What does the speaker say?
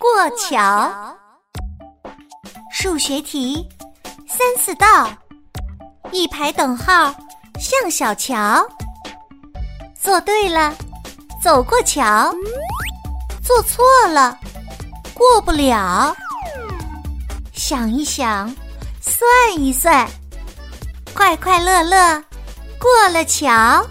过桥数学题三四道，一排等号像小桥，做对了走过桥，做错了过不了。想一想，算一算，快快乐乐过了桥。